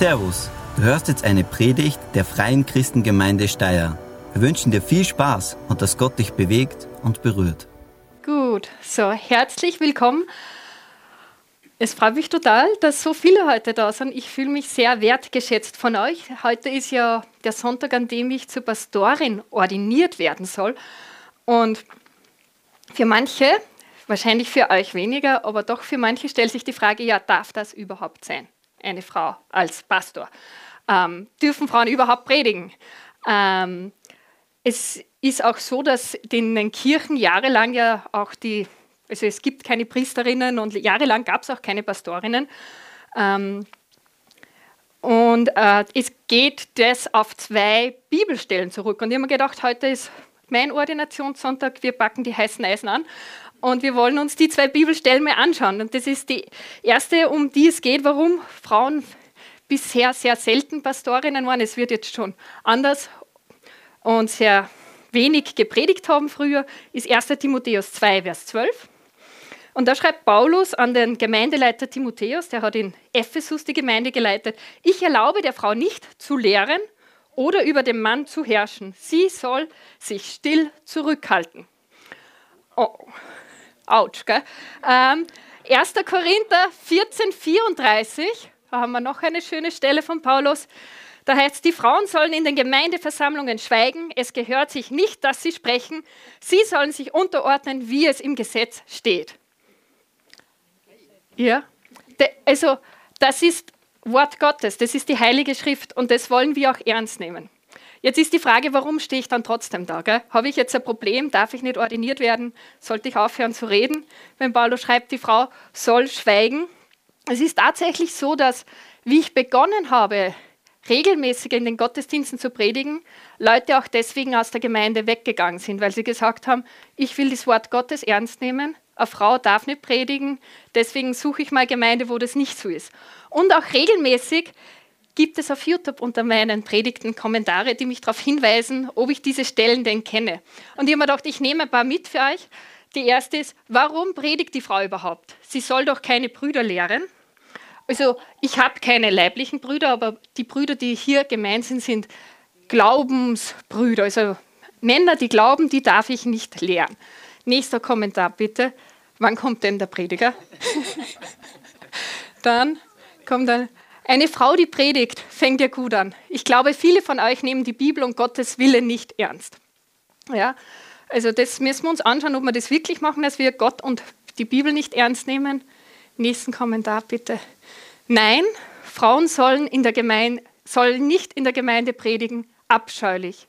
Servus, du hörst jetzt eine Predigt der Freien Christengemeinde Steyr. Wir wünschen dir viel Spaß und dass Gott dich bewegt und berührt. Gut, so herzlich willkommen. Es freut mich total, dass so viele heute da sind. Ich fühle mich sehr wertgeschätzt von euch. Heute ist ja der Sonntag, an dem ich zur Pastorin ordiniert werden soll. Und für manche, wahrscheinlich für euch weniger, aber doch für manche stellt sich die Frage, ja, darf das überhaupt sein? Eine Frau als Pastor. Ähm, dürfen Frauen überhaupt predigen? Ähm, es ist auch so, dass in den Kirchen jahrelang ja auch die, also es gibt keine Priesterinnen und jahrelang gab es auch keine Pastorinnen. Ähm, und äh, es geht das auf zwei Bibelstellen zurück. Und ich habe mir gedacht, heute ist mein Ordinationssonntag, wir packen die heißen Eisen an und wir wollen uns die zwei Bibelstellen mal anschauen. Und das ist die erste, um die es geht, warum Frauen bisher sehr selten Pastorinnen waren. Es wird jetzt schon anders und sehr wenig gepredigt haben früher, ist 1. Timotheus 2, Vers 12. Und da schreibt Paulus an den Gemeindeleiter Timotheus, der hat in Ephesus die Gemeinde geleitet, ich erlaube der Frau nicht zu lehren oder über den Mann zu herrschen. Sie soll sich still zurückhalten. Oh, Autsch, gell? Ähm, 1. Korinther 14, 34, da haben wir noch eine schöne Stelle von Paulus. Da heißt es, die Frauen sollen in den Gemeindeversammlungen schweigen. Es gehört sich nicht, dass sie sprechen. Sie sollen sich unterordnen, wie es im Gesetz steht. Ja, also das ist Wort Gottes, das ist die Heilige Schrift und das wollen wir auch ernst nehmen. Jetzt ist die Frage, warum stehe ich dann trotzdem da? Habe ich jetzt ein Problem? Darf ich nicht ordiniert werden? Sollte ich aufhören zu reden? Wenn Paulus schreibt, die Frau soll schweigen. Es ist tatsächlich so, dass, wie ich begonnen habe, regelmäßig in den Gottesdiensten zu predigen, Leute auch deswegen aus der Gemeinde weggegangen sind, weil sie gesagt haben, ich will das Wort Gottes ernst nehmen, eine Frau darf nicht predigen, deswegen suche ich mal Gemeinde, wo das nicht so ist. Und auch regelmäßig gibt es auf YouTube unter meinen Predigten Kommentare, die mich darauf hinweisen, ob ich diese Stellen denn kenne. Und ich habe mir gedacht, ich nehme ein paar mit für euch. Die erste ist, warum predigt die Frau überhaupt? Sie soll doch keine Brüder lehren. Also ich habe keine leiblichen Brüder, aber die Brüder, die hier gemeint sind, sind Glaubensbrüder. Also Männer, die glauben, die darf ich nicht lehren. Nächster Kommentar bitte. Wann kommt denn der Prediger? Dann kommt ein eine Frau, die predigt, fängt ja gut an. Ich glaube, viele von euch nehmen die Bibel und Gottes Wille nicht ernst. Ja, also das müssen wir uns anschauen, ob wir das wirklich machen, dass wir Gott und die Bibel nicht ernst nehmen. Nächsten Kommentar bitte. Nein, Frauen sollen, in der Gemeinde, sollen nicht in der Gemeinde predigen, abscheulich.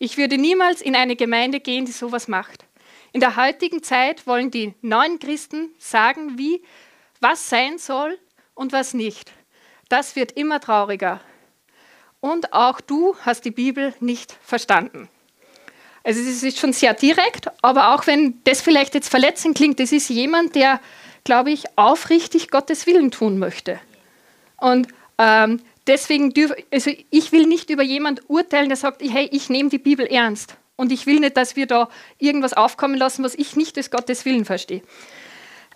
Ich würde niemals in eine Gemeinde gehen, die sowas macht. In der heutigen Zeit wollen die neuen Christen sagen, wie, was sein soll und was nicht. Das wird immer trauriger. Und auch du hast die Bibel nicht verstanden. Also es ist schon sehr direkt, aber auch wenn das vielleicht jetzt verletzend klingt, das ist jemand, der, glaube ich, aufrichtig Gottes Willen tun möchte. Und ähm, deswegen, dürf, also ich will nicht über jemand urteilen, der sagt, hey, ich nehme die Bibel ernst. Und ich will nicht, dass wir da irgendwas aufkommen lassen, was ich nicht als Gottes Willen verstehe.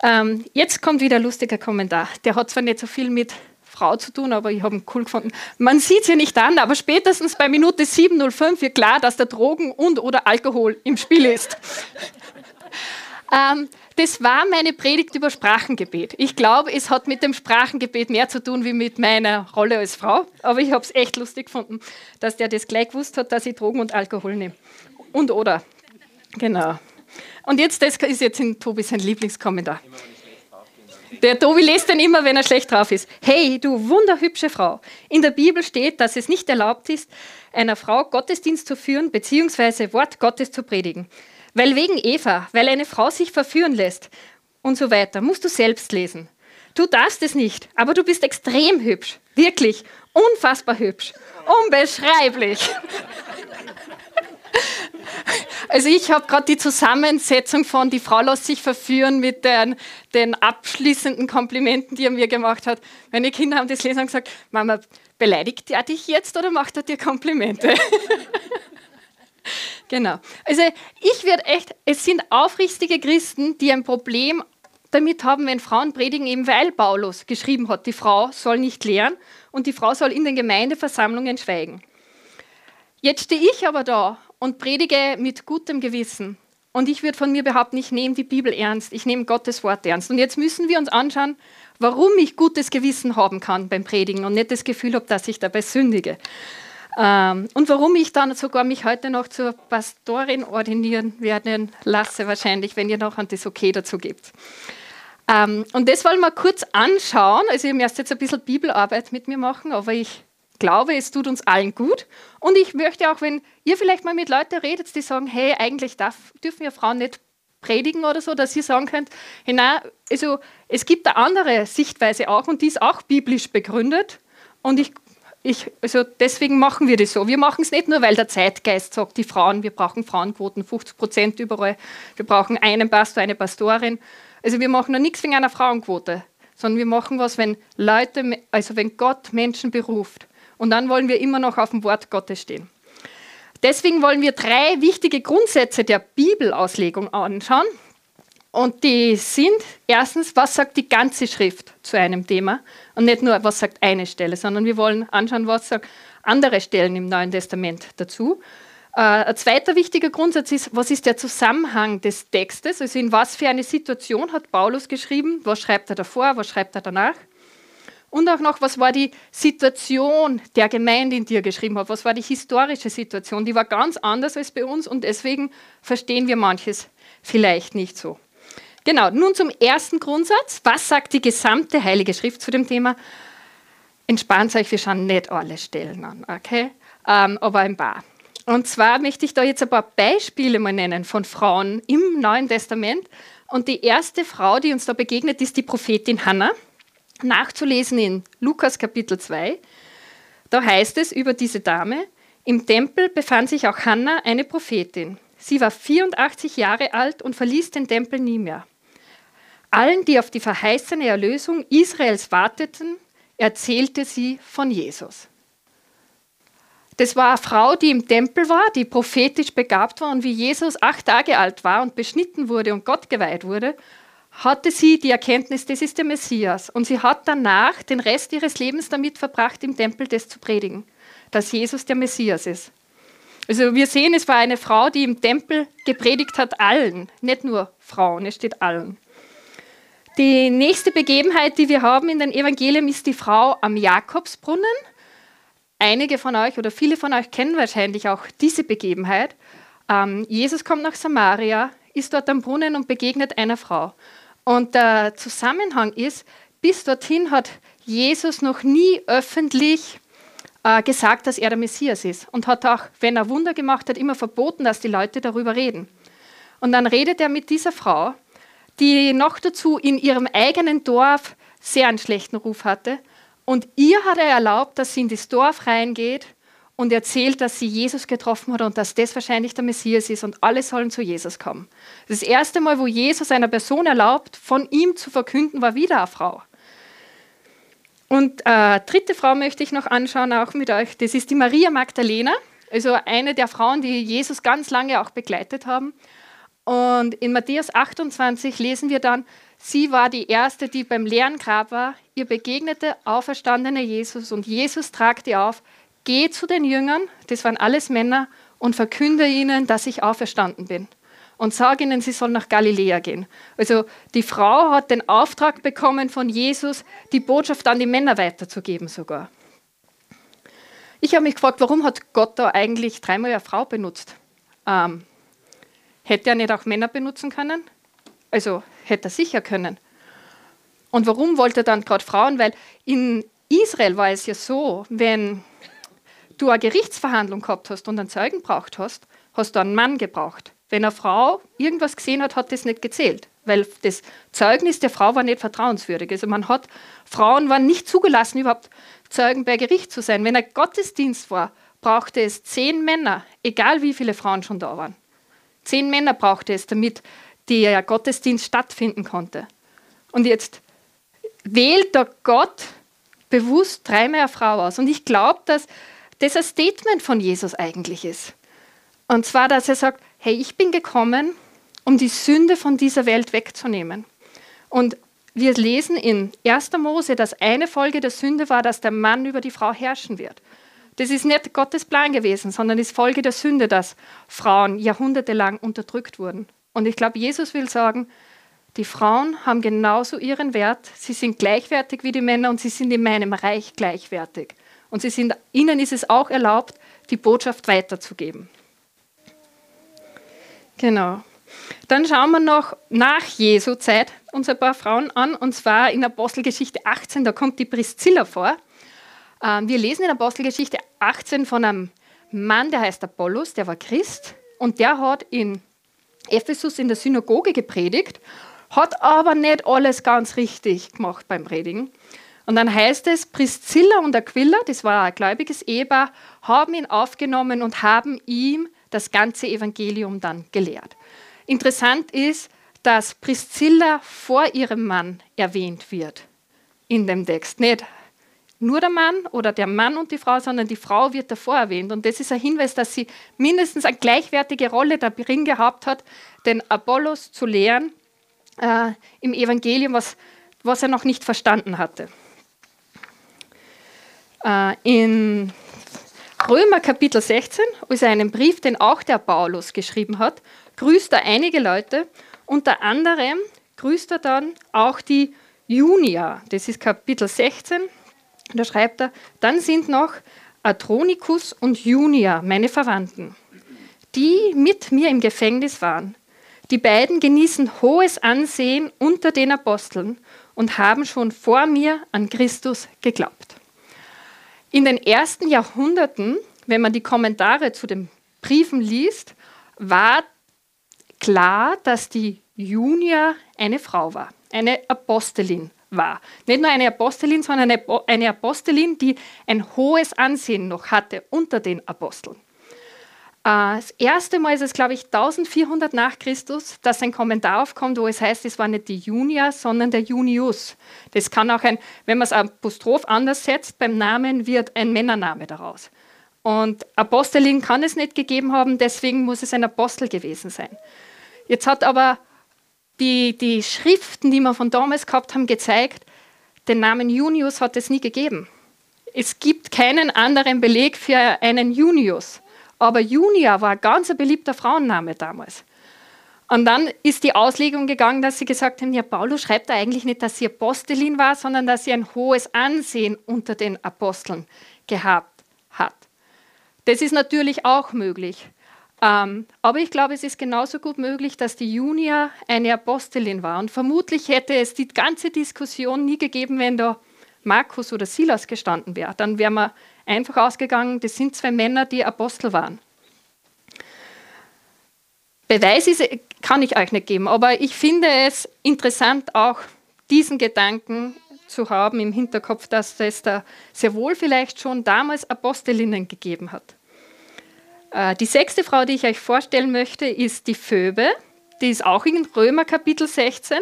Ähm, jetzt kommt wieder ein lustiger Kommentar. Der hat zwar nicht so viel mit Frau zu tun, aber ich habe ihn cool gefunden. Man sieht es ja nicht an, aber spätestens bei Minute 7.05 wird klar, dass der Drogen und oder Alkohol im Spiel ist. ähm, das war meine Predigt über Sprachengebet. Ich glaube, es hat mit dem Sprachengebet mehr zu tun wie mit meiner Rolle als Frau. Aber ich habe es echt lustig gefunden, dass der das gleich gewusst hat, dass ich Drogen und Alkohol nehme. Und oder. Genau. Und jetzt, das ist jetzt in Tobi sein Lieblingskommentar. Der Tobi liest dann immer, wenn er schlecht drauf ist. Hey, du wunderhübsche Frau. In der Bibel steht, dass es nicht erlaubt ist, einer Frau Gottesdienst zu führen bzw. Wort Gottes zu predigen. Weil wegen Eva, weil eine Frau sich verführen lässt und so weiter, musst du selbst lesen. Du darfst es nicht, aber du bist extrem hübsch. Wirklich, unfassbar hübsch. Unbeschreiblich. Also ich habe gerade die Zusammensetzung von die Frau lässt sich verführen mit den, den abschließenden Komplimenten, die er mir gemacht hat. Meine Kinder haben das lesen und gesagt, Mama, beleidigt er dich jetzt oder macht er dir Komplimente? genau. Also ich werde echt, es sind aufrichtige Christen, die ein Problem damit haben, wenn Frauen predigen, eben weil Paulus geschrieben hat, die Frau soll nicht lehren und die Frau soll in den Gemeindeversammlungen schweigen. Jetzt stehe ich aber da und predige mit gutem Gewissen. Und ich würde von mir behaupten, ich nehme die Bibel ernst, ich nehme Gottes Wort ernst. Und jetzt müssen wir uns anschauen, warum ich gutes Gewissen haben kann beim Predigen und nicht das Gefühl habe, dass ich dabei sündige. Ähm, und warum ich dann sogar mich heute noch zur Pastorin ordinieren werden lasse, wahrscheinlich, wenn ihr noch das Okay dazu gibt. Ähm, und das wollen wir kurz anschauen. Also, ihr müsst jetzt ein bisschen Bibelarbeit mit mir machen, aber ich glaube, es tut uns allen gut. Und ich möchte auch, wenn ihr vielleicht mal mit Leuten redet, die sagen, hey, eigentlich darf, dürfen wir Frauen nicht predigen oder so, dass ihr sagen könnt, hey, nein, also es gibt eine andere Sichtweise auch und die ist auch biblisch begründet. Und ich ich, also deswegen machen wir das so. Wir machen es nicht nur, weil der Zeitgeist sagt, die Frauen, wir brauchen Frauenquoten, 50 Prozent überall, wir brauchen einen Pastor, eine Pastorin. Also wir machen noch nichts wegen einer Frauenquote, sondern wir machen was, wenn Leute, also wenn Gott Menschen beruft. Und dann wollen wir immer noch auf dem Wort Gottes stehen. Deswegen wollen wir drei wichtige Grundsätze der Bibelauslegung anschauen. Und die sind erstens, was sagt die ganze Schrift zu einem Thema und nicht nur, was sagt eine Stelle, sondern wir wollen anschauen, was sagen andere Stellen im Neuen Testament dazu. Äh, ein zweiter wichtiger Grundsatz ist, was ist der Zusammenhang des Textes, also in was für eine Situation hat Paulus geschrieben, was schreibt er davor, was schreibt er danach. Und auch noch, was war die Situation der Gemeinde, in die er geschrieben hat, was war die historische Situation, die war ganz anders als bei uns und deswegen verstehen wir manches vielleicht nicht so. Genau, nun zum ersten Grundsatz. Was sagt die gesamte Heilige Schrift zu dem Thema? Entspannt euch, wir schauen nicht alle Stellen an, okay? Ähm, aber ein paar. Und zwar möchte ich da jetzt ein paar Beispiele mal nennen von Frauen im Neuen Testament. Und die erste Frau, die uns da begegnet, ist die Prophetin Hannah. Nachzulesen in Lukas Kapitel 2. Da heißt es über diese Dame, im Tempel befand sich auch Hannah, eine Prophetin. Sie war 84 Jahre alt und verließ den Tempel nie mehr. Allen, die auf die verheißene Erlösung Israels warteten, erzählte sie von Jesus. Das war eine Frau, die im Tempel war, die prophetisch begabt war und wie Jesus acht Tage alt war und beschnitten wurde und Gott geweiht wurde, hatte sie die Erkenntnis, das ist der Messias. Und sie hat danach den Rest ihres Lebens damit verbracht, im Tempel das zu predigen, dass Jesus der Messias ist. Also wir sehen, es war eine Frau, die im Tempel gepredigt hat allen, nicht nur Frauen, es steht allen. Die nächste Begebenheit, die wir haben in den Evangelien, ist die Frau am Jakobsbrunnen. Einige von euch oder viele von euch kennen wahrscheinlich auch diese Begebenheit. Ähm, Jesus kommt nach Samaria, ist dort am Brunnen und begegnet einer Frau. Und der Zusammenhang ist, bis dorthin hat Jesus noch nie öffentlich äh, gesagt, dass er der Messias ist. Und hat auch, wenn er Wunder gemacht hat, immer verboten, dass die Leute darüber reden. Und dann redet er mit dieser Frau die noch dazu in ihrem eigenen Dorf sehr einen schlechten Ruf hatte. Und ihr hat er erlaubt, dass sie in das Dorf reingeht und erzählt, dass sie Jesus getroffen hat und dass das wahrscheinlich der Messias ist und alle sollen zu Jesus kommen. Das erste Mal, wo Jesus einer Person erlaubt, von ihm zu verkünden, war wieder eine Frau. Und äh, dritte Frau möchte ich noch anschauen, auch mit euch. Das ist die Maria Magdalena, also eine der Frauen, die Jesus ganz lange auch begleitet haben. Und in Matthäus 28 lesen wir dann, sie war die erste, die beim leeren Grab war. Ihr begegnete auferstandene Jesus und Jesus tragt ihr auf, geh zu den Jüngern, das waren alles Männer, und verkünde ihnen, dass ich auferstanden bin. Und sage ihnen, sie sollen nach Galiläa gehen. Also die Frau hat den Auftrag bekommen von Jesus, die Botschaft an die Männer weiterzugeben sogar. Ich habe mich gefragt, warum hat Gott da eigentlich dreimal eine Frau benutzt? Ähm, Hätte er nicht auch Männer benutzen können? Also hätte er sicher können. Und warum wollte er dann gerade Frauen? Weil in Israel war es ja so, wenn du eine Gerichtsverhandlung gehabt hast und einen Zeugen braucht hast, hast du einen Mann gebraucht. Wenn eine Frau irgendwas gesehen hat, hat das nicht gezählt, weil das Zeugnis der Frau war nicht vertrauenswürdig. Also man hat, Frauen waren nicht zugelassen, überhaupt Zeugen bei Gericht zu sein. Wenn ein Gottesdienst war, brauchte es zehn Männer, egal wie viele Frauen schon da waren. Zehn Männer brauchte es, damit der Gottesdienst stattfinden konnte. Und jetzt wählt der Gott bewusst dreimal eine Frau aus. Und ich glaube, dass das ein Statement von Jesus eigentlich ist. Und zwar, dass er sagt, hey, ich bin gekommen, um die Sünde von dieser Welt wegzunehmen. Und wir lesen in 1. Mose, dass eine Folge der Sünde war, dass der Mann über die Frau herrschen wird. Das ist nicht Gottes Plan gewesen, sondern ist Folge der Sünde, dass Frauen jahrhundertelang unterdrückt wurden. Und ich glaube, Jesus will sagen, die Frauen haben genauso ihren Wert, sie sind gleichwertig wie die Männer und sie sind in meinem Reich gleichwertig. Und sie sind, ihnen ist es auch erlaubt, die Botschaft weiterzugeben. Genau. Dann schauen wir noch nach Jesu Zeit uns ein paar Frauen an, und zwar in Apostelgeschichte 18, da kommt die Priscilla vor. Ähm, wir lesen in Apostelgeschichte 18 von einem Mann, der heißt Apollos, der war Christ und der hat in Ephesus in der Synagoge gepredigt, hat aber nicht alles ganz richtig gemacht beim Predigen. Und dann heißt es, Priscilla und Aquila, das war ein gläubiges Ehepaar, haben ihn aufgenommen und haben ihm das ganze Evangelium dann gelehrt. Interessant ist, dass Priscilla vor ihrem Mann erwähnt wird in dem Text. Nicht nur der Mann oder der Mann und die Frau, sondern die Frau wird davor erwähnt. Und das ist ein Hinweis, dass sie mindestens eine gleichwertige Rolle darin gehabt hat, den Apollos zu lehren äh, im Evangelium, was, was er noch nicht verstanden hatte. Äh, in Römer Kapitel 16, also einen Brief, den auch der Paulus geschrieben hat, grüßt er einige Leute. Unter anderem grüßt er dann auch die Junia. Das ist Kapitel 16, da schreibt er, dann sind noch Atronikus und Junia, meine Verwandten, die mit mir im Gefängnis waren. Die beiden genießen hohes Ansehen unter den Aposteln und haben schon vor mir an Christus geglaubt. In den ersten Jahrhunderten, wenn man die Kommentare zu den Briefen liest, war klar, dass die Junia eine Frau war, eine Apostelin war. Nicht nur eine Apostelin, sondern eine Apostelin, die ein hohes Ansehen noch hatte unter den Aposteln. Äh, das erste Mal ist es, glaube ich, 1400 nach Christus, dass ein Kommentar aufkommt, wo es heißt, es war nicht die Junia, sondern der Junius. Das kann auch ein, wenn man es Apostroph anders setzt, beim Namen wird ein Männername daraus. Und Apostelin kann es nicht gegeben haben, deswegen muss es ein Apostel gewesen sein. Jetzt hat aber die, die Schriften, die wir von damals gehabt haben, gezeigt, den Namen Junius hat es nie gegeben. Es gibt keinen anderen Beleg für einen Junius. Aber Junia war ein ganz beliebter Frauenname damals. Und dann ist die Auslegung gegangen, dass sie gesagt haben, ja, Paulus schreibt da eigentlich nicht, dass sie Apostelin war, sondern dass sie ein hohes Ansehen unter den Aposteln gehabt hat. Das ist natürlich auch möglich. Ähm, aber ich glaube, es ist genauso gut möglich, dass die Junia eine Apostelin war. Und vermutlich hätte es die ganze Diskussion nie gegeben, wenn da Markus oder Silas gestanden wäre. Dann wäre man einfach ausgegangen, das sind zwei Männer, die Apostel waren. Beweis ist, kann ich euch nicht geben, aber ich finde es interessant, auch diesen Gedanken zu haben im Hinterkopf, dass es da sehr wohl vielleicht schon damals Apostelinnen gegeben hat. Äh, die sechste Frau, die ich euch vorstellen möchte, ist die Phoebe. Die ist auch in Römer Kapitel 16.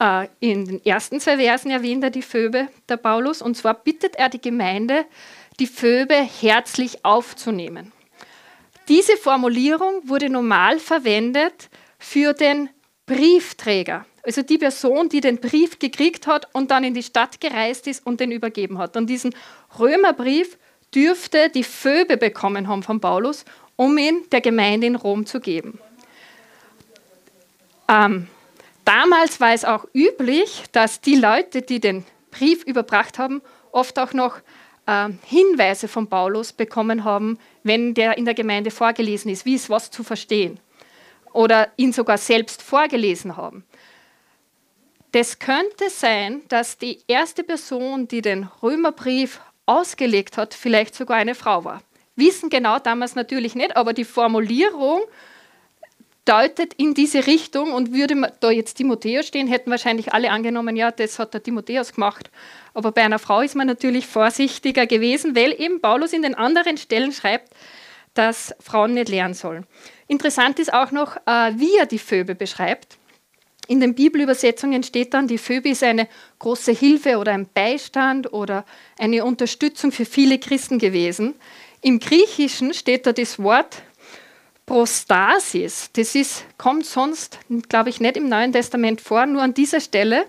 Äh, in den ersten zwei Versen erwähnt er die Phoebe, der Paulus. Und zwar bittet er die Gemeinde, die Phoebe herzlich aufzunehmen. Diese Formulierung wurde normal verwendet für den Briefträger, also die Person, die den Brief gekriegt hat und dann in die Stadt gereist ist und den übergeben hat. Und diesen Römerbrief dürfte die Phoebe bekommen haben von Paulus, um ihn der Gemeinde in Rom zu geben. Ähm, damals war es auch üblich, dass die Leute, die den Brief überbracht haben, oft auch noch äh, Hinweise von Paulus bekommen haben, wenn der in der Gemeinde vorgelesen ist, wie ist was zu verstehen. Oder ihn sogar selbst vorgelesen haben. Das könnte sein, dass die erste Person, die den Römerbrief ausgelegt hat, vielleicht sogar eine Frau war. Wissen genau damals natürlich nicht, aber die Formulierung deutet in diese Richtung und würde da jetzt Timotheus stehen, hätten wahrscheinlich alle angenommen, ja, das hat der Timotheus gemacht. Aber bei einer Frau ist man natürlich vorsichtiger gewesen, weil eben Paulus in den anderen Stellen schreibt, dass Frauen nicht lernen sollen. Interessant ist auch noch, äh, wie er die Phoebe beschreibt. In den Bibelübersetzungen steht dann, die Phoebe ist eine große Hilfe oder ein Beistand oder eine Unterstützung für viele Christen gewesen. Im Griechischen steht da das Wort Prostasis, das ist, kommt sonst, glaube ich, nicht im Neuen Testament vor, nur an dieser Stelle.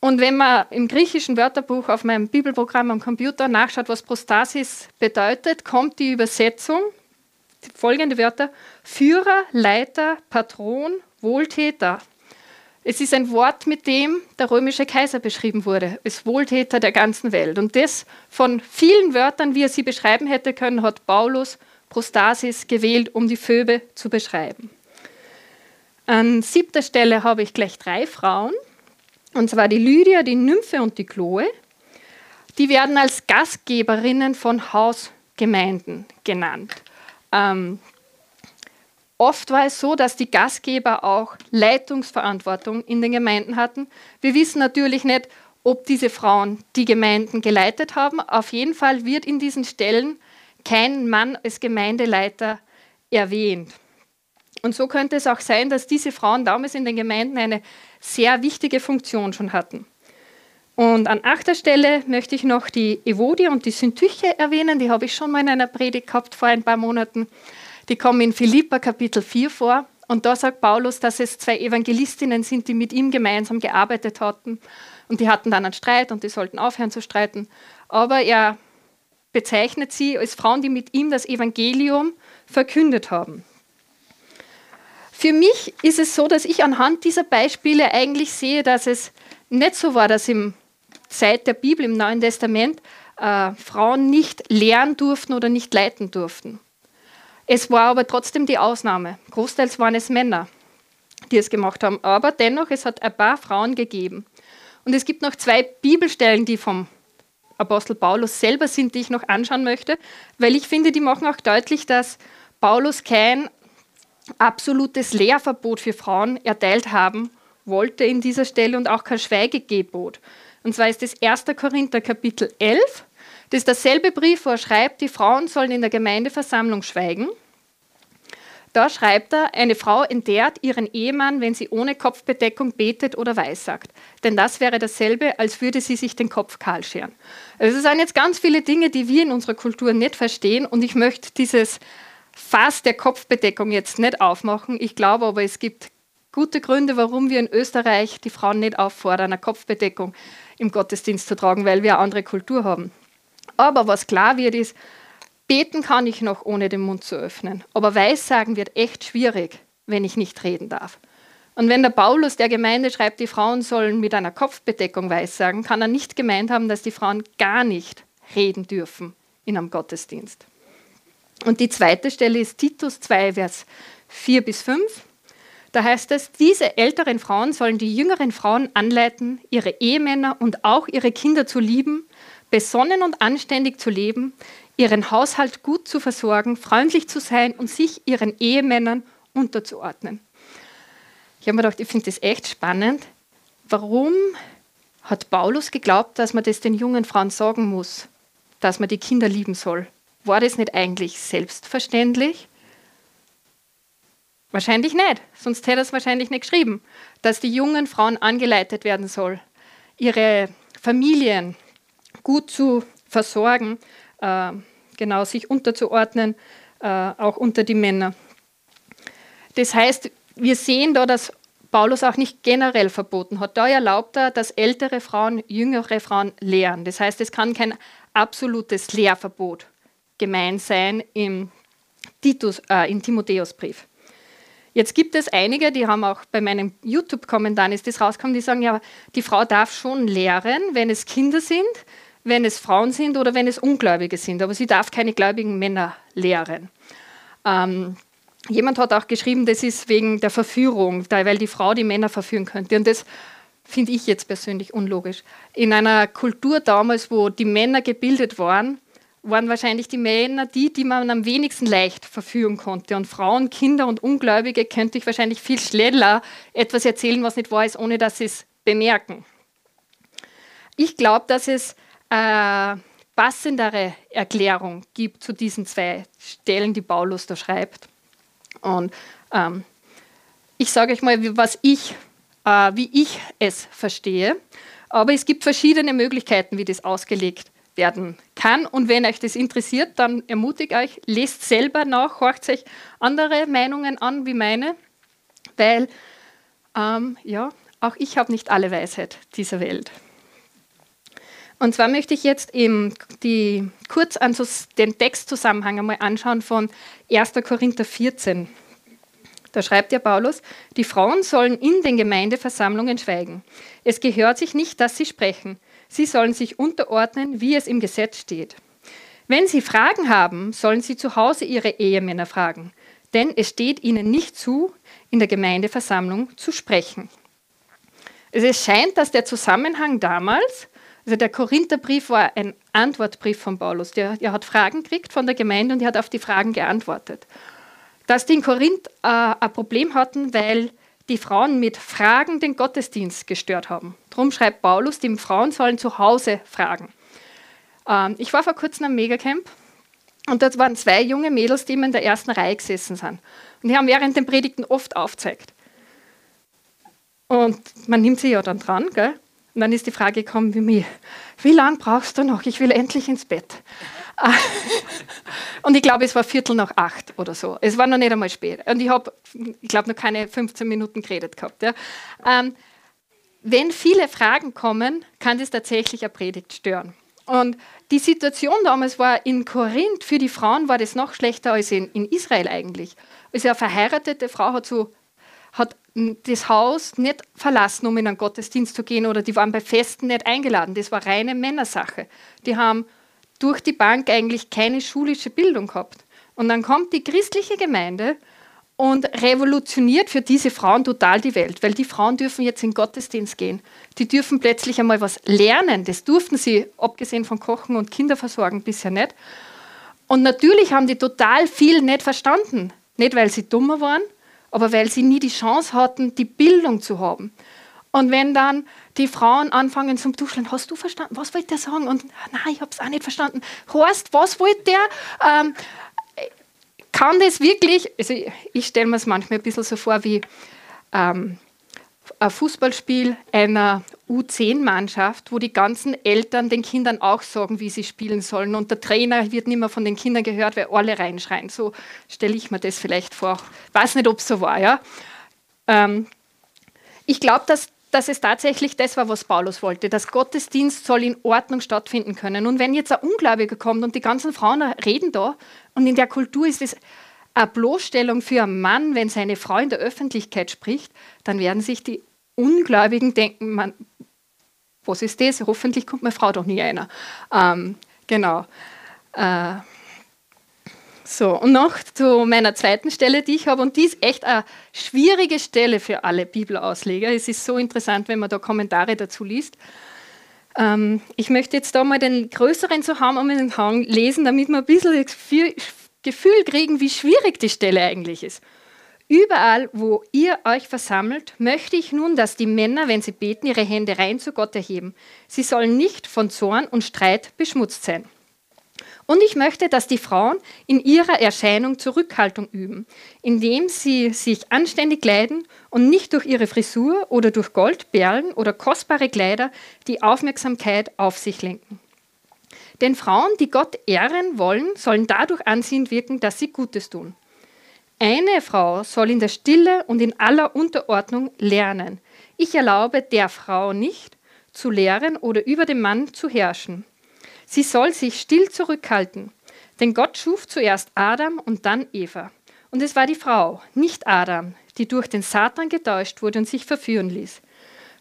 Und wenn man im griechischen Wörterbuch auf meinem Bibelprogramm am Computer nachschaut, was Prostasis bedeutet, kommt die Übersetzung, folgende Wörter, Führer, Leiter, Patron, Wohltäter. Es ist ein Wort, mit dem der römische Kaiser beschrieben wurde, als Wohltäter der ganzen Welt. Und das von vielen Wörtern, wie er sie beschreiben hätte können, hat Paulus Prostasis gewählt, um die Phoebe zu beschreiben. An siebter Stelle habe ich gleich drei Frauen, und zwar die Lydia, die Nymphe und die Chloe. Die werden als Gastgeberinnen von Hausgemeinden genannt. Ähm, oft war es so, dass die Gastgeber auch Leitungsverantwortung in den Gemeinden hatten. Wir wissen natürlich nicht, ob diese Frauen die Gemeinden geleitet haben. Auf jeden Fall wird in diesen Stellen kein Mann als Gemeindeleiter erwähnt. Und so könnte es auch sein, dass diese Frauen damals in den Gemeinden eine sehr wichtige Funktion schon hatten. Und an achter Stelle möchte ich noch die Evodie und die Syntyche erwähnen. Die habe ich schon mal in einer Predigt gehabt vor ein paar Monaten. Die kommen in Philippa Kapitel 4 vor. Und da sagt Paulus, dass es zwei Evangelistinnen sind, die mit ihm gemeinsam gearbeitet hatten. Und die hatten dann einen Streit und die sollten aufhören zu streiten. Aber er bezeichnet sie als Frauen, die mit ihm das Evangelium verkündet haben. Für mich ist es so, dass ich anhand dieser Beispiele eigentlich sehe, dass es nicht so war, dass im Zeit der Bibel im Neuen Testament äh, Frauen nicht lehren durften oder nicht leiten durften. Es war aber trotzdem die Ausnahme. Großteils waren es Männer, die es gemacht haben. Aber dennoch, es hat ein paar Frauen gegeben. Und es gibt noch zwei Bibelstellen, die vom Apostel Paulus selber sind, die ich noch anschauen möchte, weil ich finde, die machen auch deutlich, dass Paulus kein absolutes Lehrverbot für Frauen erteilt haben wollte in dieser Stelle und auch kein Schweigegebot. Und zwar ist das 1. Korinther Kapitel 11, das ist derselbe Brief, wo er schreibt, die Frauen sollen in der Gemeindeversammlung schweigen. Da schreibt er, eine Frau entehrt ihren Ehemann, wenn sie ohne Kopfbedeckung betet oder weissagt. Denn das wäre dasselbe, als würde sie sich den Kopf kahl scheren. Also es sind jetzt ganz viele Dinge, die wir in unserer Kultur nicht verstehen. Und ich möchte dieses Fass der Kopfbedeckung jetzt nicht aufmachen. Ich glaube aber, es gibt gute Gründe, warum wir in Österreich die Frauen nicht auffordern, eine Kopfbedeckung im Gottesdienst zu tragen, weil wir eine andere Kultur haben. Aber was klar wird, ist, Beten kann ich noch, ohne den Mund zu öffnen. Aber Weissagen wird echt schwierig, wenn ich nicht reden darf. Und wenn der Paulus der Gemeinde schreibt, die Frauen sollen mit einer Kopfbedeckung weissagen, kann er nicht gemeint haben, dass die Frauen gar nicht reden dürfen in einem Gottesdienst. Und die zweite Stelle ist Titus 2, Vers 4 bis 5. Da heißt es, diese älteren Frauen sollen die jüngeren Frauen anleiten, ihre Ehemänner und auch ihre Kinder zu lieben, besonnen und anständig zu leben, ihren Haushalt gut zu versorgen, freundlich zu sein und sich ihren Ehemännern unterzuordnen. Ich habe mir gedacht, ich finde das echt spannend. Warum hat Paulus geglaubt, dass man das den jungen Frauen sagen muss, dass man die Kinder lieben soll? War das nicht eigentlich selbstverständlich? Wahrscheinlich nicht, sonst hätte er es wahrscheinlich nicht geschrieben, dass die jungen Frauen angeleitet werden soll, ihre Familien gut zu versorgen, äh, genau sich unterzuordnen, äh, auch unter die Männer. Das heißt, wir sehen da, dass Paulus auch nicht generell verboten hat. Da erlaubt er, dass ältere Frauen jüngere Frauen lehren. Das heißt, es kann kein absolutes Lehrverbot gemein sein im, Titus, äh, im Timotheusbrief. Jetzt gibt es einige, die haben auch bei meinem YouTube-Kommentar ist das rausgekommen, die sagen, ja, die Frau darf schon lehren, wenn es Kinder sind, wenn es Frauen sind oder wenn es Ungläubige sind, aber sie darf keine gläubigen Männer lehren. Ähm, jemand hat auch geschrieben, das ist wegen der Verführung, weil die Frau die Männer verführen könnte. Und das finde ich jetzt persönlich unlogisch. In einer Kultur damals, wo die Männer gebildet waren, waren wahrscheinlich die Männer die, die man am wenigsten leicht verführen konnte. Und Frauen, Kinder und Ungläubige könnte ich wahrscheinlich viel schneller etwas erzählen, was nicht wahr ist, ohne dass sie es bemerken. Ich glaube, dass es äh, passendere Erklärung gibt zu diesen zwei Stellen, die Paulus da schreibt. Und ähm, ich sage euch mal, was ich, äh, wie ich es verstehe. Aber es gibt verschiedene Möglichkeiten, wie das ausgelegt werden kann. Und wenn euch das interessiert, dann ermutige euch, lest selber nach, horcht euch andere Meinungen an wie meine, weil ähm, ja, auch ich habe nicht alle Weisheit dieser Welt. Und zwar möchte ich jetzt eben die, kurz an den Textzusammenhang einmal anschauen von 1. Korinther 14. Da schreibt ja Paulus, die Frauen sollen in den Gemeindeversammlungen schweigen. Es gehört sich nicht, dass sie sprechen. Sie sollen sich unterordnen, wie es im Gesetz steht. Wenn sie Fragen haben, sollen sie zu Hause ihre Ehemänner fragen, denn es steht ihnen nicht zu, in der Gemeindeversammlung zu sprechen. Es scheint, dass der Zusammenhang damals, also der Korintherbrief war ein Antwortbrief von Paulus. Der, der hat Fragen gekriegt von der Gemeinde und er hat auf die Fragen geantwortet. Dass die in Korinth äh, ein Problem hatten, weil die Frauen mit Fragen den Gottesdienst gestört haben. Darum schreibt Paulus, die Frauen sollen zu Hause fragen. Ähm, ich war vor kurzem am Megacamp und dort waren zwei junge Mädels, die immer in der ersten Reihe gesessen sind. Und die haben während den Predigten oft aufgezeigt. Und man nimmt sie ja dann dran, gell? Und dann ist die Frage gekommen wie mir, wie lange brauchst du noch? Ich will endlich ins Bett. und ich glaube, es war Viertel nach acht oder so. Es war noch nicht einmal spät. Und ich habe, ich glaube, noch keine 15 Minuten geredet gehabt. Ja. Ähm, wenn viele Fragen kommen, kann das tatsächlich eine Predigt stören. Und die Situation damals war in Korinth, für die Frauen war das noch schlechter als in, in Israel eigentlich. Also eine verheiratete Frau hat, so, hat das Haus nicht verlassen, um in einen Gottesdienst zu gehen oder die waren bei Festen nicht eingeladen. Das war reine Männersache. Die haben durch die Bank eigentlich keine schulische Bildung gehabt. Und dann kommt die christliche Gemeinde und revolutioniert für diese Frauen total die Welt, weil die Frauen dürfen jetzt in Gottesdienst gehen. Die dürfen plötzlich einmal was lernen. Das durften sie, abgesehen von Kochen und Kinderversorgen, bisher nicht. Und natürlich haben die total viel nicht verstanden. Nicht, weil sie dummer waren, aber weil sie nie die Chance hatten, die Bildung zu haben. Und wenn dann die Frauen anfangen zum Duschen, hast du verstanden, was wollte der sagen? Und nein, ich habe es auch nicht verstanden. Horst, was wollte der? Ähm, kann das wirklich, also ich stelle mir es manchmal ein bisschen so vor wie ähm, ein Fußballspiel einer U10-Mannschaft, wo die ganzen Eltern den Kindern auch sagen, wie sie spielen sollen. Und der Trainer wird nicht mehr von den Kindern gehört, weil alle reinschreien. So stelle ich mir das vielleicht vor. Weiß nicht, ob es so war. Ja? Ähm, ich glaube, dass dass es tatsächlich das war, was Paulus wollte. Das Gottesdienst soll in Ordnung stattfinden können. Und wenn jetzt ein Ungläubiger kommt und die ganzen Frauen reden da, und in der Kultur ist es eine Bloßstellung für einen Mann, wenn seine Frau in der Öffentlichkeit spricht, dann werden sich die Ungläubigen denken, man, was ist das? Hoffentlich kommt meine Frau doch nie einer. Ähm, genau. Äh, so, und noch zu meiner zweiten Stelle, die ich habe, und die ist echt eine schwierige Stelle für alle Bibelausleger. Es ist so interessant, wenn man da Kommentare dazu liest. Ähm, ich möchte jetzt da mal den größeren Zusammenhang lesen, damit wir ein bisschen Gefühl kriegen, wie schwierig die Stelle eigentlich ist. Überall, wo ihr euch versammelt, möchte ich nun, dass die Männer, wenn sie beten, ihre Hände rein zu Gott erheben. Sie sollen nicht von Zorn und Streit beschmutzt sein. Und ich möchte, dass die Frauen in ihrer Erscheinung Zurückhaltung üben, indem sie sich anständig kleiden und nicht durch ihre Frisur oder durch Gold, Perlen oder kostbare Kleider die Aufmerksamkeit auf sich lenken. Denn Frauen, die Gott ehren wollen, sollen dadurch anziehend wirken, dass sie Gutes tun. Eine Frau soll in der Stille und in aller Unterordnung lernen. Ich erlaube der Frau nicht, zu lehren oder über den Mann zu herrschen. Sie soll sich still zurückhalten, denn Gott schuf zuerst Adam und dann Eva. Und es war die Frau, nicht Adam, die durch den Satan getäuscht wurde und sich verführen ließ.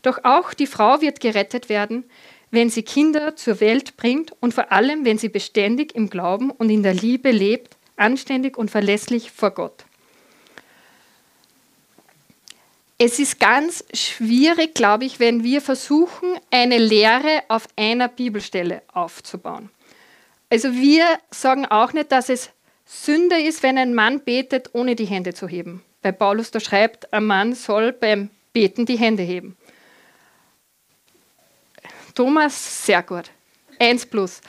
Doch auch die Frau wird gerettet werden, wenn sie Kinder zur Welt bringt und vor allem, wenn sie beständig im Glauben und in der Liebe lebt, anständig und verlässlich vor Gott. Es ist ganz schwierig, glaube ich, wenn wir versuchen, eine Lehre auf einer Bibelstelle aufzubauen. Also wir sagen auch nicht, dass es Sünde ist, wenn ein Mann betet, ohne die Hände zu heben. Weil Paulus da schreibt, ein Mann soll beim Beten die Hände heben. Thomas, sehr gut. Eins plus.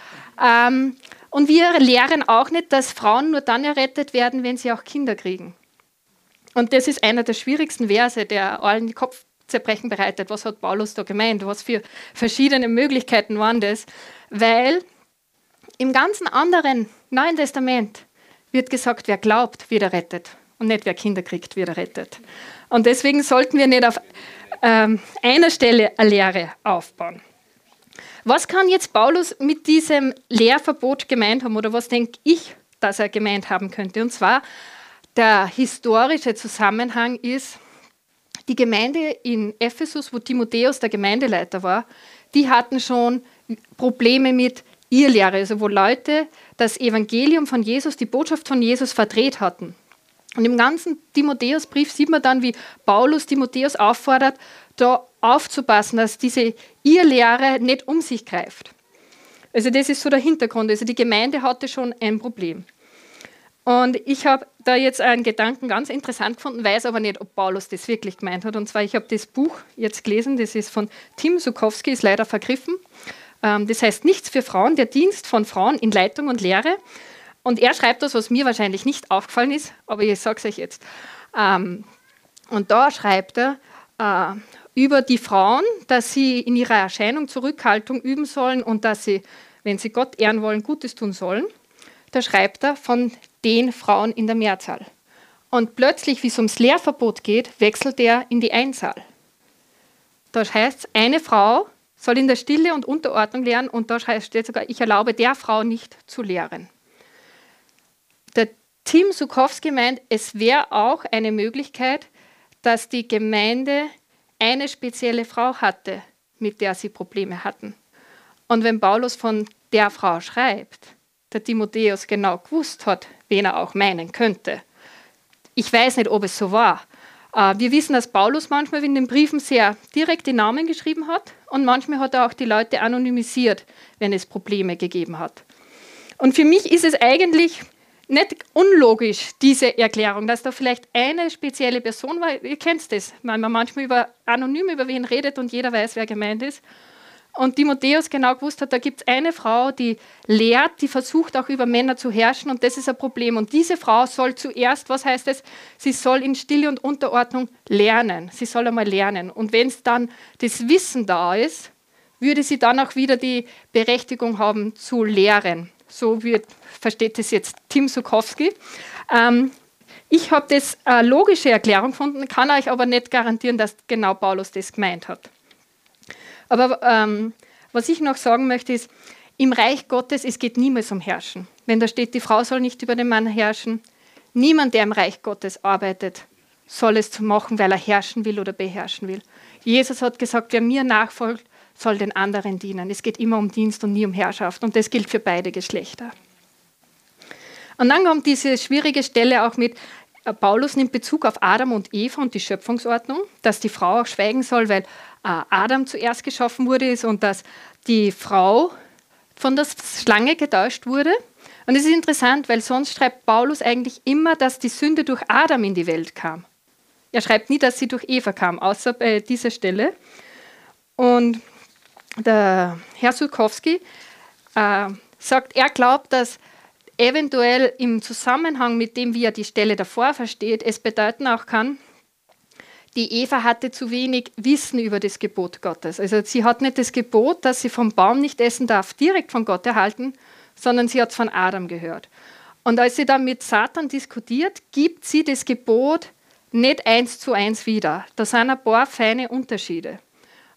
Ähm, und wir lehren auch nicht, dass Frauen nur dann errettet werden, wenn sie auch Kinder kriegen. Und das ist einer der schwierigsten Verse, der allen Kopfzerbrechen bereitet. Was hat Paulus da gemeint? Was für verschiedene Möglichkeiten waren das? Weil Im ganzen anderen Neuen Testament wird gesagt, wer glaubt, wird errettet. Und nicht wer Kinder kriegt, wird errettet. Und deswegen sollten wir nicht auf ähm, einer Stelle eine Lehre aufbauen. Was kann jetzt Paulus mit diesem Lehrverbot gemeint haben oder was denke ich, dass er gemeint haben könnte? Und zwar, der historische Zusammenhang ist, die Gemeinde in Ephesus, wo Timotheus der Gemeindeleiter war, die hatten schon Probleme mit Irrlehre, also wo Leute das Evangelium von Jesus, die Botschaft von Jesus verdreht hatten. Und im ganzen Timotheusbrief sieht man dann, wie Paulus Timotheus auffordert, da aufzupassen, dass diese Irrlehre nicht um sich greift. Also das ist so der Hintergrund. Also die Gemeinde hatte schon ein Problem. Und ich habe da jetzt einen Gedanken ganz interessant gefunden, weiß aber nicht, ob Paulus das wirklich gemeint hat. Und zwar, ich habe das Buch jetzt gelesen, das ist von Tim Sukowski, ist leider vergriffen. Ähm, das heißt Nichts für Frauen, der Dienst von Frauen in Leitung und Lehre. Und er schreibt das, was mir wahrscheinlich nicht aufgefallen ist, aber ich sage es euch jetzt. Ähm, und da schreibt er äh, über die Frauen, dass sie in ihrer Erscheinung Zurückhaltung üben sollen und dass sie, wenn sie Gott ehren wollen, Gutes tun sollen. Da schreibt er von den Frauen in der Mehrzahl. Und plötzlich, wie es ums Lehrverbot geht, wechselt er in die Einzahl. Da heißt eine Frau soll in der Stille und Unterordnung lernen und da steht sogar, ich erlaube der Frau nicht zu lehren. Der Tim Sukowski meint, es wäre auch eine Möglichkeit, dass die Gemeinde eine spezielle Frau hatte, mit der sie Probleme hatten. Und wenn Paulus von der Frau schreibt, der Timotheus genau gewusst hat, wen er auch meinen könnte. Ich weiß nicht, ob es so war. Äh, wir wissen, dass Paulus manchmal in den Briefen sehr direkt die Namen geschrieben hat und manchmal hat er auch die Leute anonymisiert, wenn es Probleme gegeben hat. Und für mich ist es eigentlich nicht unlogisch, diese Erklärung, dass da vielleicht eine spezielle Person war. Ihr kennt das, weil man manchmal über, anonym über wen redet und jeder weiß, wer gemeint ist. Und Timotheus genau gewusst hat, da gibt es eine Frau, die lehrt, die versucht auch über Männer zu herrschen und das ist ein Problem. Und diese Frau soll zuerst, was heißt es, sie soll in Stille und Unterordnung lernen. Sie soll einmal lernen. Und wenn es dann das Wissen da ist, würde sie dann auch wieder die Berechtigung haben zu lehren. So wird, versteht es jetzt Tim Sukowski. Ähm, ich habe das eine logische Erklärung gefunden, kann euch aber nicht garantieren, dass genau Paulus das gemeint hat. Aber ähm, was ich noch sagen möchte ist, im Reich Gottes, es geht niemals um Herrschen. Wenn da steht, die Frau soll nicht über den Mann herrschen, niemand, der im Reich Gottes arbeitet, soll es machen, weil er herrschen will oder beherrschen will. Jesus hat gesagt, wer mir nachfolgt, soll den anderen dienen. Es geht immer um Dienst und nie um Herrschaft. Und das gilt für beide Geschlechter. Und dann kommt diese schwierige Stelle auch mit, Paulus nimmt Bezug auf Adam und Eva und die Schöpfungsordnung, dass die Frau auch schweigen soll, weil äh, Adam zuerst geschaffen wurde und dass die Frau von der Schlange getäuscht wurde. Und es ist interessant, weil sonst schreibt Paulus eigentlich immer, dass die Sünde durch Adam in die Welt kam. Er schreibt nie, dass sie durch Eva kam, außer bei dieser Stelle. Und der Herr Sulkowski äh, sagt, er glaubt, dass eventuell im Zusammenhang mit dem, wie er die Stelle davor versteht, es bedeuten auch kann, die Eva hatte zu wenig Wissen über das Gebot Gottes. Also sie hat nicht das Gebot, dass sie vom Baum nicht essen darf, direkt von Gott erhalten, sondern sie hat es von Adam gehört. Und als sie dann mit Satan diskutiert, gibt sie das Gebot nicht eins zu eins wieder. Da sind ein paar feine Unterschiede.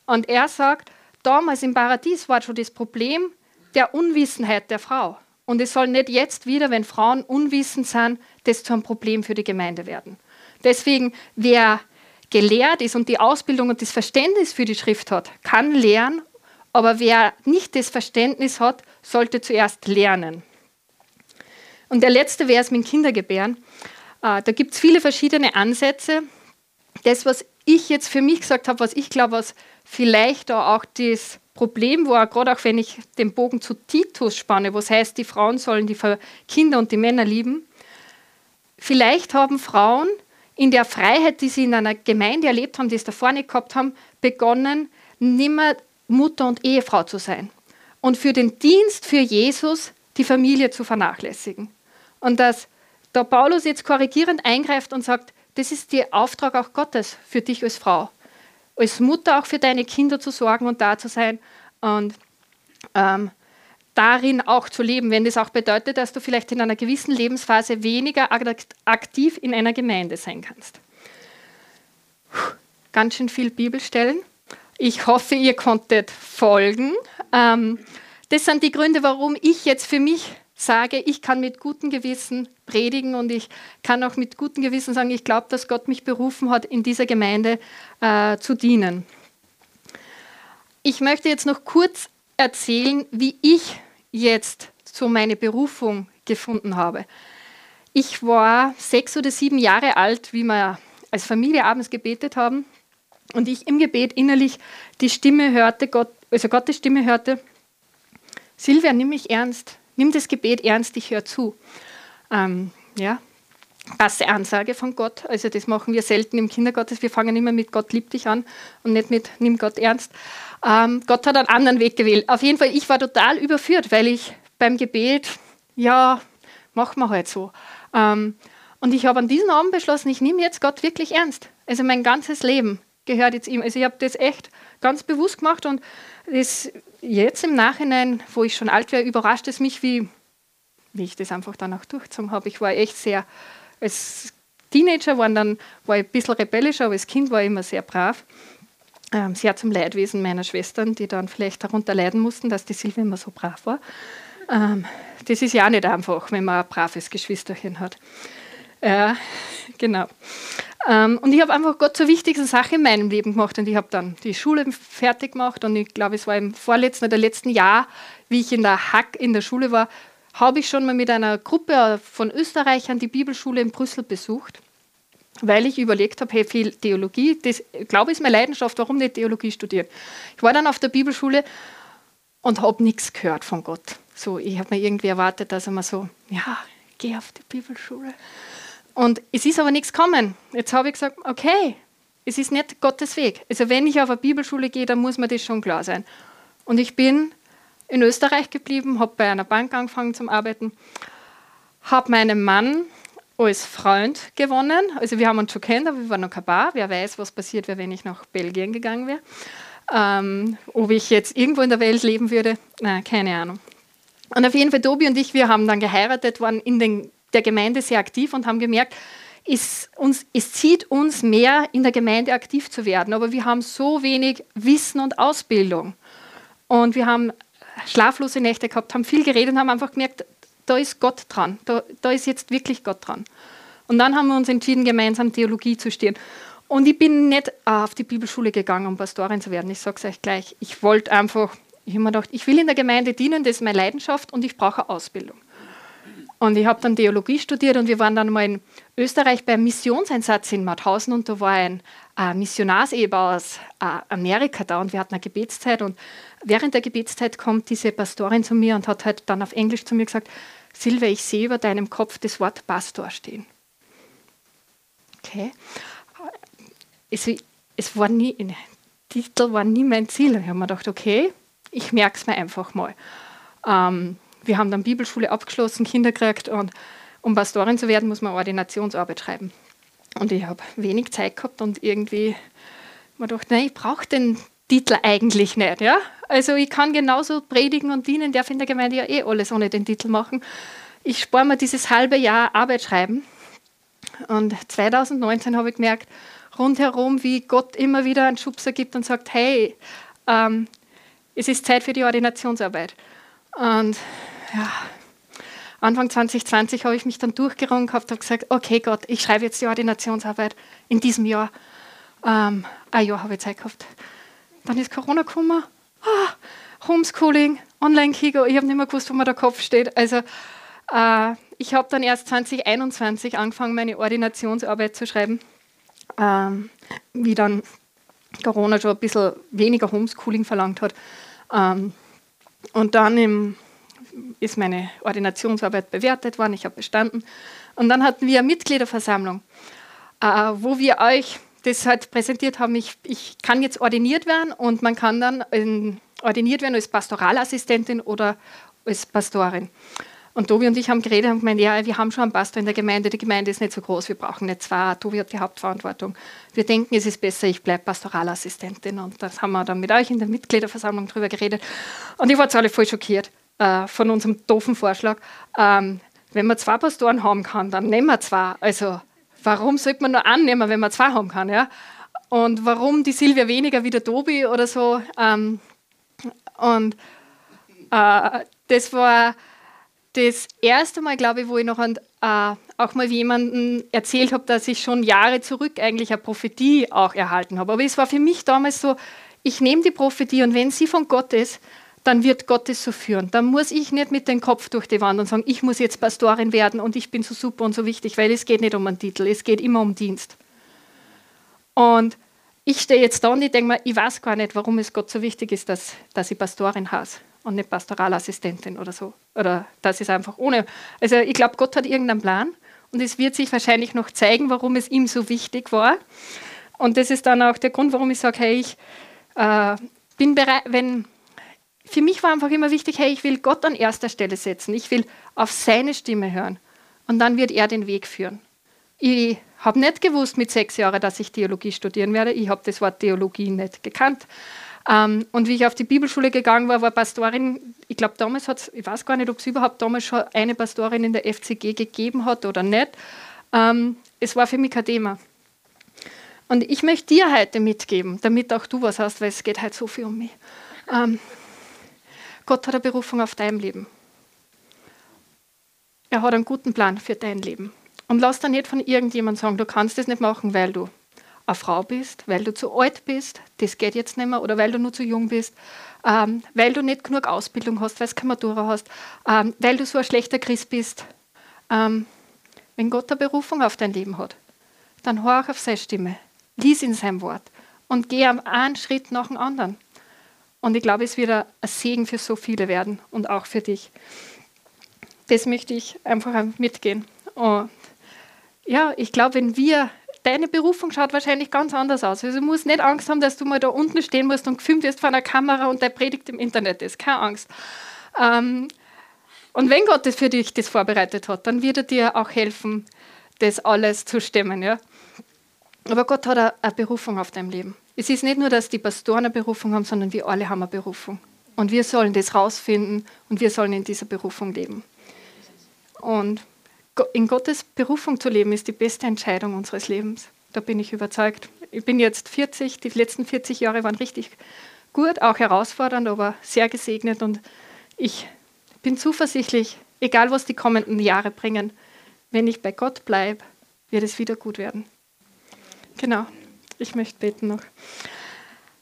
Und er sagt, damals im Paradies war schon das Problem der Unwissenheit der Frau. Und es soll nicht jetzt wieder, wenn Frauen unwissend sind, das zu einem Problem für die Gemeinde werden. Deswegen, wer gelehrt ist und die Ausbildung und das Verständnis für die Schrift hat, kann lernen, aber wer nicht das Verständnis hat, sollte zuerst lernen. Und der letzte Vers mit Kindergebären, äh, da gibt es viele verschiedene Ansätze. Das, was ich jetzt für mich gesagt habe, was ich glaube, was vielleicht auch das Problem war, gerade auch wenn ich den Bogen zu Titus spanne, was heißt, die Frauen sollen die Kinder und die Männer lieben. Vielleicht haben Frauen in der Freiheit, die sie in einer Gemeinde erlebt haben, die es davor nicht gehabt haben, begonnen, nimmer Mutter und Ehefrau zu sein und für den Dienst für Jesus die Familie zu vernachlässigen. Und dass da Paulus jetzt korrigierend eingreift und sagt, das ist der Auftrag auch Gottes für dich als Frau, als Mutter auch für deine Kinder zu sorgen und da zu sein. Und ähm, darin auch zu leben, wenn das auch bedeutet, dass du vielleicht in einer gewissen Lebensphase weniger aktiv in einer Gemeinde sein kannst. Ganz schön viel Bibelstellen. Ich hoffe, ihr konntet folgen. Ähm, das sind die Gründe, warum ich jetzt für mich sage, ich kann mit gutem Gewissen predigen und ich kann auch mit gutem Gewissen sagen, ich glaube, dass Gott mich berufen hat, in dieser Gemeinde äh, zu dienen. Ich möchte jetzt noch kurz erzählen, wie ich jetzt so meine Berufung gefunden habe. Ich war sechs oder sieben Jahre alt, wie wir als Familie abends gebetet haben und ich im Gebet innerlich die Stimme hörte, Gott, also Gottes Stimme hörte, Silvia, nimm mich ernst, nimm das Gebet ernst, ich höre zu. Ähm, ja, krasse Ansage von Gott. Also das machen wir selten im Kindergottes. Wir fangen immer mit Gott liebt dich an und nicht mit nimm Gott ernst. Ähm, Gott hat einen anderen Weg gewählt. Auf jeden Fall, ich war total überführt, weil ich beim Gebet, ja, machen wir halt so. Ähm, und ich habe an diesem Abend beschlossen, ich nehme jetzt Gott wirklich ernst. Also mein ganzes Leben gehört jetzt ihm. Also ich habe das echt ganz bewusst gemacht und das jetzt im Nachhinein, wo ich schon alt wäre, überrascht es mich, wie, wie ich das einfach dann auch durchgezogen habe. Ich war echt sehr, als Teenager waren dann, war ich ein bisschen rebellischer, aber als Kind war ich immer sehr brav. Ähm, sehr zum Leidwesen meiner Schwestern, die dann vielleicht darunter leiden mussten, dass die Silvia immer so brav war. Ähm, das ist ja auch nicht einfach, wenn man ein braves Geschwisterchen hat. Ja, genau. Ähm, und ich habe einfach Gott zur wichtigsten Sache in meinem Leben gemacht. Und ich habe dann die Schule fertig gemacht. Und ich glaube, es war im vorletzten oder letzten Jahr, wie ich in der Hack in der Schule war, habe ich schon mal mit einer Gruppe von Österreichern die Bibelschule in Brüssel besucht, weil ich überlegt habe, hey, viel Theologie, das glaube ich ist meine Leidenschaft, warum nicht Theologie studieren? Ich war dann auf der Bibelschule und habe nichts gehört von Gott. So, ich habe mir irgendwie erwartet, dass er mir so, ja, geh auf die Bibelschule. Und es ist aber nichts gekommen. Jetzt habe ich gesagt, okay, es ist nicht Gottes Weg. Also wenn ich auf eine Bibelschule gehe, dann muss mir das schon klar sein. Und ich bin in Österreich geblieben, habe bei einer Bank angefangen zu arbeiten, habe meinen Mann als Freund gewonnen. Also wir haben uns schon kennt, aber wir waren noch kein Paar. Wer weiß, was passiert wäre, wenn ich nach Belgien gegangen wäre. Ähm, ob ich jetzt irgendwo in der Welt leben würde, na, keine Ahnung. Und auf jeden Fall, Tobi und ich, wir haben dann geheiratet, waren in den der Gemeinde sehr aktiv und haben gemerkt, es, uns, es zieht uns mehr, in der Gemeinde aktiv zu werden. Aber wir haben so wenig Wissen und Ausbildung. Und wir haben schlaflose Nächte gehabt, haben viel geredet und haben einfach gemerkt, da ist Gott dran. Da, da ist jetzt wirklich Gott dran. Und dann haben wir uns entschieden, gemeinsam Theologie zu studieren. Und ich bin nicht auf die Bibelschule gegangen, um Pastorin zu werden. Ich sage es euch gleich. Ich wollte einfach, ich habe mir gedacht, ich will in der Gemeinde dienen, das ist meine Leidenschaft und ich brauche Ausbildung. Und ich habe dann Theologie studiert und wir waren dann mal in Österreich beim Missionseinsatz in Mauthausen und da war ein äh, Missionarsehepaar aus äh, Amerika da und wir hatten eine Gebetszeit und während der Gebetszeit kommt diese Pastorin zu mir und hat halt dann auf Englisch zu mir gesagt, Silvia, ich sehe über deinem Kopf das Wort Pastor stehen. Okay. Es, es war nie, Titel war nie mein Ziel. Ich habe mir gedacht, okay, ich merke es mir einfach mal. Ähm, wir haben dann Bibelschule abgeschlossen, Kinder gekriegt und um Pastorin zu werden, muss man Ordinationsarbeit schreiben. Und ich habe wenig Zeit gehabt und irgendwie mir gedacht, nein, ich brauche den Titel eigentlich nicht. Ja? Also ich kann genauso predigen und dienen, darf in der Gemeinde ja eh alles ohne den Titel machen. Ich spare mir dieses halbe Jahr Arbeit schreiben. Und 2019 habe ich gemerkt, rundherum, wie Gott immer wieder einen Schubser gibt und sagt, hey, ähm, es ist Zeit für die Ordinationsarbeit. Und ja, Anfang 2020 habe ich mich dann durchgerungen gehabt und gesagt, okay Gott, ich schreibe jetzt die Ordinationsarbeit in diesem Jahr. Ähm, ein Jahr habe ich Zeit gehabt. Dann ist Corona gekommen. Ah, Homeschooling, Online-Kigo, ich habe nicht mehr gewusst, wo mir der Kopf steht. Also äh, ich habe dann erst 2021 angefangen, meine Ordinationsarbeit zu schreiben. Ähm, wie dann Corona schon ein bisschen weniger Homeschooling verlangt hat. Ähm, und dann im ist meine Ordinationsarbeit bewertet worden, ich habe bestanden. Und dann hatten wir eine Mitgliederversammlung, äh, wo wir euch das halt präsentiert haben, ich, ich kann jetzt ordiniert werden und man kann dann in, ordiniert werden als Pastoralassistentin oder als Pastorin. Und Tobi und ich haben geredet und gemeint, ja, wir haben schon einen Pastor in der Gemeinde, die Gemeinde ist nicht so groß, wir brauchen nicht zwei, Tobi hat die Hauptverantwortung. Wir denken, es ist besser, ich bleibe Pastoralassistentin. Und das haben wir dann mit euch in der Mitgliederversammlung drüber geredet. Und ich war jetzt alle voll schockiert. Äh, von unserem doofen Vorschlag, ähm, wenn man zwei Pastoren haben kann, dann nehmen wir zwei. Also warum sollte man nur annehmen, wenn man zwei haben kann? Ja? Und warum die Silvia weniger wie der Tobi oder so? Ähm, und äh, das war das erste Mal, glaube ich, wo ich noch an, äh, auch mal jemandem erzählt habe, dass ich schon Jahre zurück eigentlich eine Prophetie auch erhalten habe. Aber es war für mich damals so, ich nehme die Prophetie und wenn sie von Gott ist, dann wird Gott es so führen. Dann muss ich nicht mit dem Kopf durch die Wand und sagen, ich muss jetzt Pastorin werden und ich bin so super und so wichtig, weil es geht nicht um einen Titel, es geht immer um Dienst. Und ich stehe jetzt da und ich denke mir, ich weiß gar nicht, warum es Gott so wichtig ist, dass, dass ich Pastorin heiße und nicht Pastoralassistentin oder so. Oder das ist einfach ohne. Also ich glaube, Gott hat irgendeinen Plan und es wird sich wahrscheinlich noch zeigen, warum es ihm so wichtig war. Und das ist dann auch der Grund, warum ich sage, hey, ich äh, bin bereit, wenn für mich war einfach immer wichtig, hey, ich will Gott an erster Stelle setzen. Ich will auf seine Stimme hören. Und dann wird er den Weg führen. Ich habe nicht gewusst mit sechs Jahren, dass ich Theologie studieren werde. Ich habe das Wort Theologie nicht gekannt. Ähm, und wie ich auf die Bibelschule gegangen war, war Pastorin, ich glaube damals hat es, ich weiß gar nicht, ob es überhaupt damals schon eine Pastorin in der FCG gegeben hat oder nicht. Ähm, es war für mich kein Thema. Und ich möchte dir heute mitgeben, damit auch du was hast, weil es geht halt so viel um mich. Ähm, Gott hat eine Berufung auf deinem Leben. Er hat einen guten Plan für dein Leben. Und lass dir nicht von irgendjemandem sagen, du kannst das nicht machen, weil du eine Frau bist, weil du zu alt bist, das geht jetzt nicht mehr, oder weil du nur zu jung bist, ähm, weil du nicht genug Ausbildung hast, weil du keine Matura hast, ähm, weil du so ein schlechter Christ bist. Ähm, wenn Gott eine Berufung auf dein Leben hat, dann hör auf seine Stimme, lies in sein Wort und geh einen Schritt nach dem anderen. Und ich glaube, es wird ein Segen für so viele werden und auch für dich. Das möchte ich einfach mitgehen. Und ja, ich glaube, wenn wir, deine Berufung schaut wahrscheinlich ganz anders aus. Also du musst nicht Angst haben, dass du mal da unten stehen musst und gefilmt wirst vor einer Kamera und der Predigt im Internet ist. Keine Angst. Ähm, und wenn Gott das für dich das vorbereitet hat, dann wird er dir auch helfen, das alles zu stemmen. Ja? Aber Gott hat eine Berufung auf deinem Leben. Es ist nicht nur, dass die Pastoren eine Berufung haben, sondern wir alle haben eine Berufung. Und wir sollen das rausfinden und wir sollen in dieser Berufung leben. Und in Gottes Berufung zu leben, ist die beste Entscheidung unseres Lebens. Da bin ich überzeugt. Ich bin jetzt 40, die letzten 40 Jahre waren richtig gut, auch herausfordernd, aber sehr gesegnet. Und ich bin zuversichtlich, egal was die kommenden Jahre bringen, wenn ich bei Gott bleibe, wird es wieder gut werden. Genau. Ich möchte beten noch.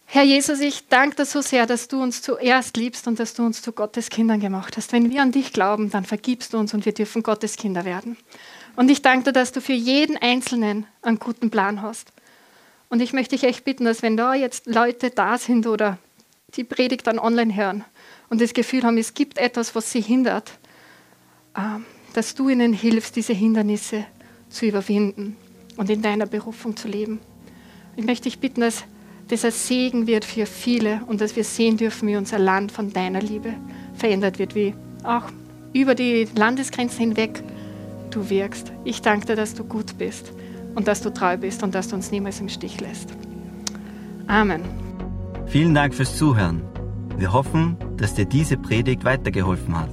Herr Jesus, ich danke dir so sehr, dass du uns zuerst liebst und dass du uns zu Gottes Kindern gemacht hast. Wenn wir an dich glauben, dann vergibst du uns und wir dürfen Gottes Kinder werden. Und ich danke dir, dass du für jeden Einzelnen einen guten Plan hast. Und ich möchte dich echt bitten, dass wenn da jetzt Leute da sind oder die Predigt dann online hören und das Gefühl haben, es gibt etwas, was sie hindert, ähm, dass du ihnen hilfst, diese Hindernisse zu überwinden und in deiner Berufung zu leben. Ich möchte dich bitten, dass das ein Segen wird für viele und dass wir sehen dürfen, wie unser Land von deiner Liebe verändert wird, wie auch über die Landesgrenzen hinweg du wirkst. Ich danke dir, dass du gut bist und dass du treu bist und dass du uns niemals im Stich lässt. Amen. Vielen Dank fürs Zuhören. Wir hoffen, dass dir diese Predigt weitergeholfen hat.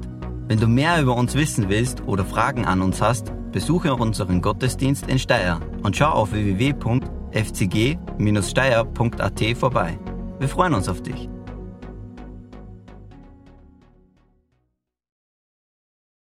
Wenn du mehr über uns wissen willst oder Fragen an uns hast, besuche unseren Gottesdienst in Steyr und schau auf www fcg-steier.at vorbei. Wir freuen uns auf dich.